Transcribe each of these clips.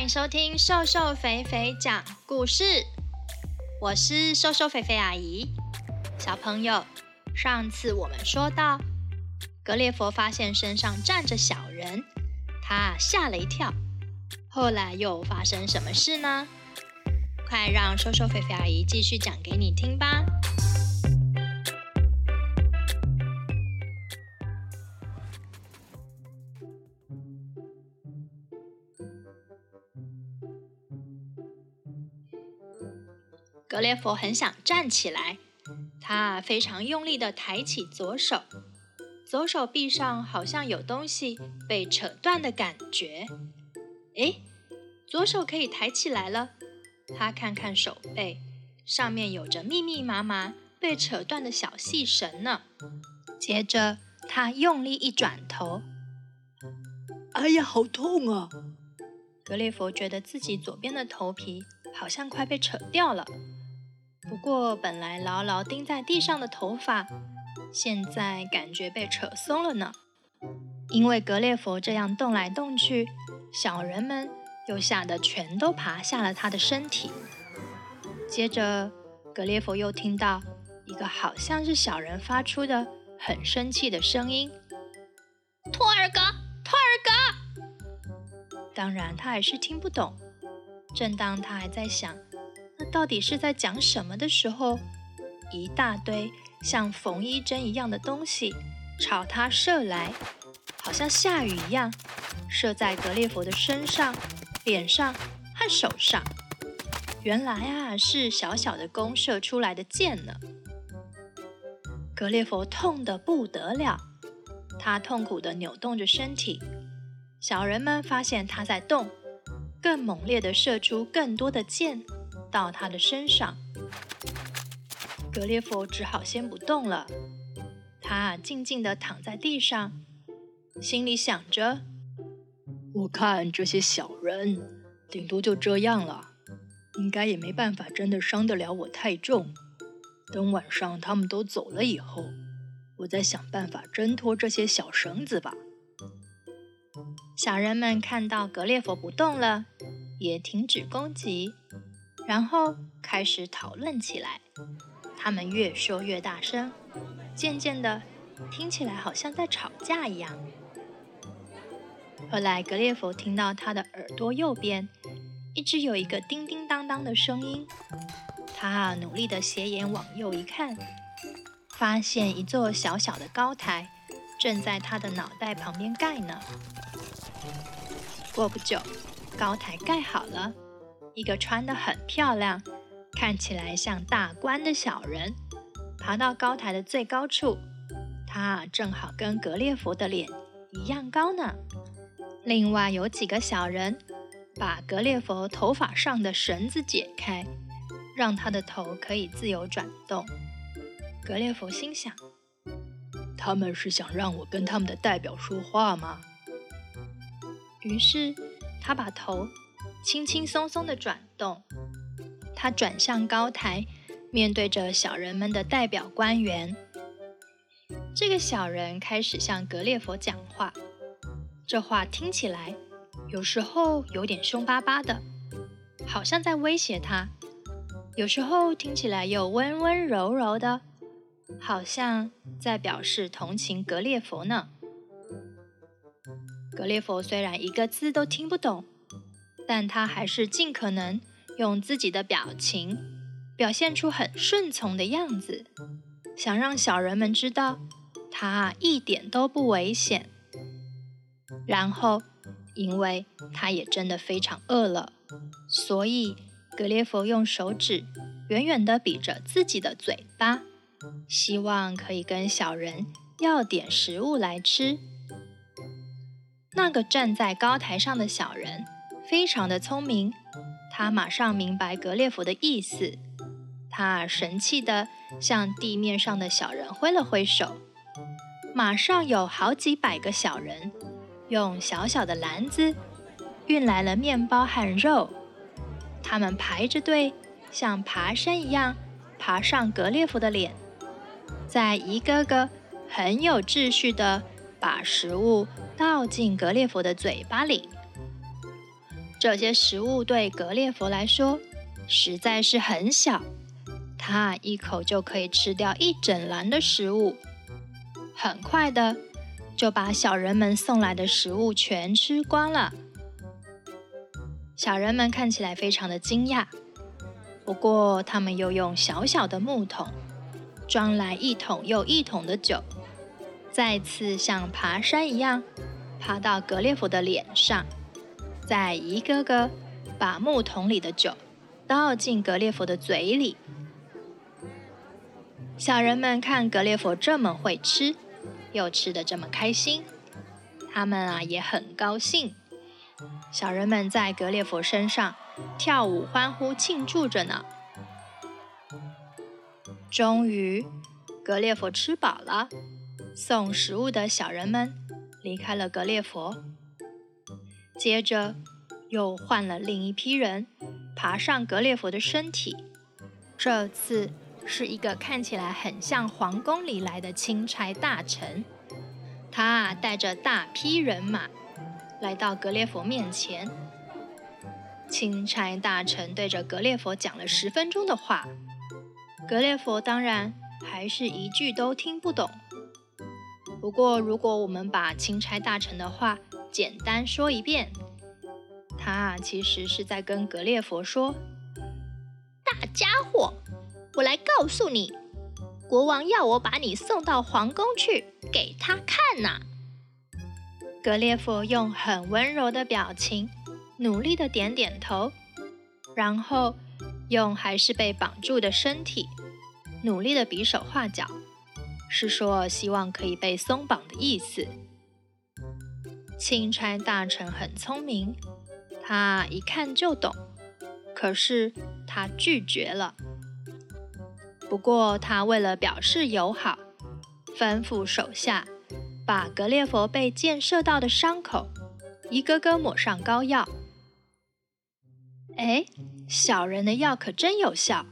欢迎收听瘦瘦肥肥讲故事，我是瘦瘦肥肥阿姨。小朋友，上次我们说到，格列佛发现身上站着小人，他吓了一跳。后来又发生什么事呢？快让瘦瘦肥肥阿姨继续讲给你听吧。格列佛很想站起来，他非常用力地抬起左手，左手臂上好像有东西被扯断的感觉。诶，左手可以抬起来了。他看看手背，上面有着密密麻麻被扯断的小细绳呢。接着，他用力一转头，哎呀，好痛啊！格列佛觉得自己左边的头皮好像快被扯掉了。不过，本来牢牢钉在地上的头发，现在感觉被扯松了呢。因为格列佛这样动来动去，小人们又吓得全都爬下了他的身体。接着，格列佛又听到一个好像是小人发出的很生气的声音：“托尔格，托尔格！”当然，他还是听不懂。正当他还在想，到底是在讲什么的时候，一大堆像缝衣针一样的东西朝他射来，好像下雨一样，射在格列佛的身上、脸上和手上。原来啊，是小小的弓射出来的箭呢。格列佛痛得不得了，他痛苦地扭动着身体。小人们发现他在动，更猛烈地射出更多的箭。到他的身上，格列佛只好先不动了。他静静地躺在地上，心里想着：“我看这些小人，顶多就这样了，应该也没办法真的伤得了我太重。等晚上他们都走了以后，我再想办法挣脱这些小绳子吧。”小人们看到格列佛不动了，也停止攻击。然后开始讨论起来，他们越说越大声，渐渐的听起来好像在吵架一样。后来格列佛听到他的耳朵右边一直有一个叮叮当当的声音，他努力的斜眼往右一看，发现一座小小的高台正在他的脑袋旁边盖呢。过不久，高台盖好了。一个穿得很漂亮，看起来像大官的小人，爬到高台的最高处，他正好跟格列佛的脸一样高呢。另外有几个小人把格列佛头发上的绳子解开，让他的头可以自由转动。格列佛心想：他们是想让我跟他们的代表说话吗？于是他把头。轻轻松松地转动，他转向高台，面对着小人们的代表官员。这个小人开始向格列佛讲话，这话听起来有时候有点凶巴巴的，好像在威胁他；有时候听起来又温温柔柔的，好像在表示同情格列佛呢。格列佛虽然一个字都听不懂。但他还是尽可能用自己的表情表现出很顺从的样子，想让小人们知道他一点都不危险。然后，因为他也真的非常饿了，所以格列佛用手指远远地比着自己的嘴巴，希望可以跟小人要点食物来吃。那个站在高台上的小人。非常的聪明，他马上明白格列佛的意思。他神气地向地面上的小人挥了挥手，马上有好几百个小人用小小的篮子运来了面包和肉。他们排着队，像爬山一样爬上格列佛的脸，再一个个很有秩序地把食物倒进格列佛的嘴巴里。这些食物对格列佛来说实在是很小，他一口就可以吃掉一整篮的食物，很快的就把小人们送来的食物全吃光了。小人们看起来非常的惊讶，不过他们又用小小的木桶装来一桶又一桶的酒，再次像爬山一样爬到格列佛的脸上。再一个个把木桶里的酒倒进格列佛的嘴里。小人们看格列佛这么会吃，又吃得这么开心，他们啊也很高兴。小人们在格列佛身上跳舞欢呼庆祝着呢。终于，格列佛吃饱了，送食物的小人们离开了格列佛。接着，又换了另一批人爬上格列佛的身体。这次是一个看起来很像皇宫里来的钦差大臣，他带着大批人马来到格列佛面前。钦差大臣对着格列佛讲了十分钟的话，格列佛当然还是一句都听不懂。不过，如果我们把钦差大臣的话，简单说一遍，他其实是在跟格列佛说：“大家伙，我来告诉你，国王要我把你送到皇宫去给他看呐。”格列佛用很温柔的表情，努力的点点头，然后用还是被绑住的身体，努力的比手画脚，是说希望可以被松绑的意思。钦差大臣很聪明，他一看就懂，可是他拒绝了。不过他为了表示友好，吩咐手下把格列佛被箭射到的伤口一个个抹上膏药。哎，小人的药可真有效，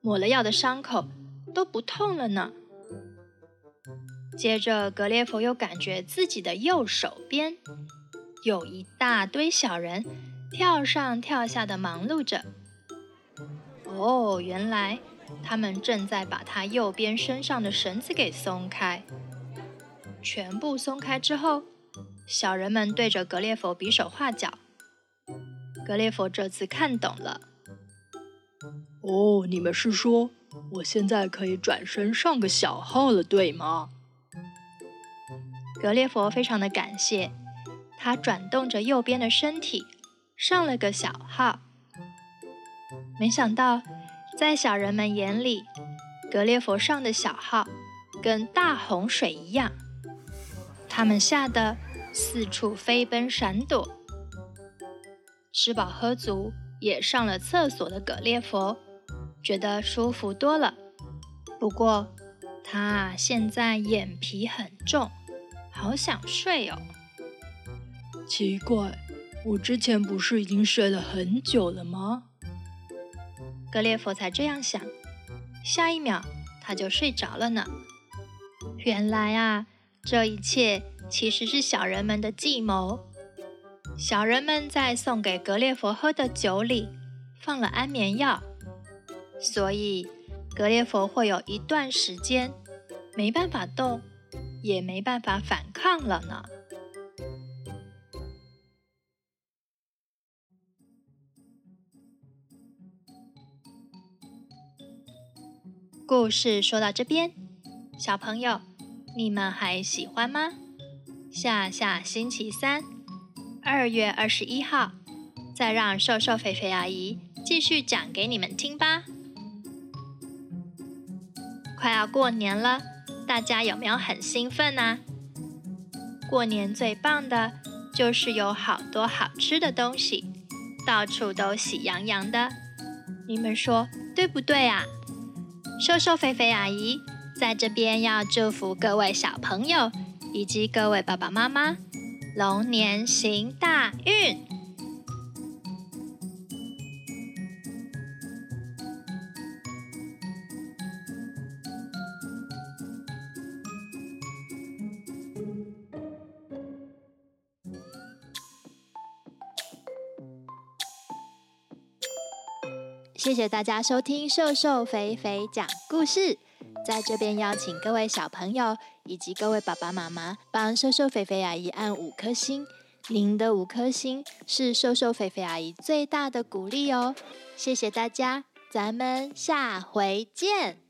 抹了药的伤口都不痛了呢。接着，格列佛又感觉自己的右手边有一大堆小人跳上跳下的忙碌着。哦，原来他们正在把他右边身上的绳子给松开。全部松开之后，小人们对着格列佛比手画脚。格列佛这次看懂了。哦，你们是说我现在可以转身上个小号了，对吗？格列佛非常的感谢，他转动着右边的身体，上了个小号。没想到，在小人们眼里，格列佛上的小号跟大洪水一样，他们吓得四处飞奔闪躲。吃饱喝足，也上了厕所的格列佛，觉得舒服多了。不过，他现在眼皮很重。好想睡哦！奇怪，我之前不是已经睡了很久了吗？格列佛才这样想，下一秒他就睡着了呢。原来啊，这一切其实是小人们的计谋。小人们在送给格列佛喝的酒里放了安眠药，所以格列佛会有一段时间没办法动。也没办法反抗了呢。故事说到这边，小朋友，你们还喜欢吗？下下星期三，二月二十一号，再让瘦瘦肥肥阿姨继续讲给你们听吧。快要过年了。大家有没有很兴奋呢？过年最棒的就是有好多好吃的东西，到处都喜洋洋的。你们说对不对啊？瘦瘦肥肥阿姨在这边要祝福各位小朋友以及各位爸爸妈妈，龙年行大运。谢谢大家收听瘦瘦肥肥讲故事，在这边邀请各位小朋友以及各位爸爸妈妈帮瘦瘦肥肥阿姨按五颗星，您的五颗星是瘦瘦肥肥阿姨最大的鼓励哦。谢谢大家，咱们下回见。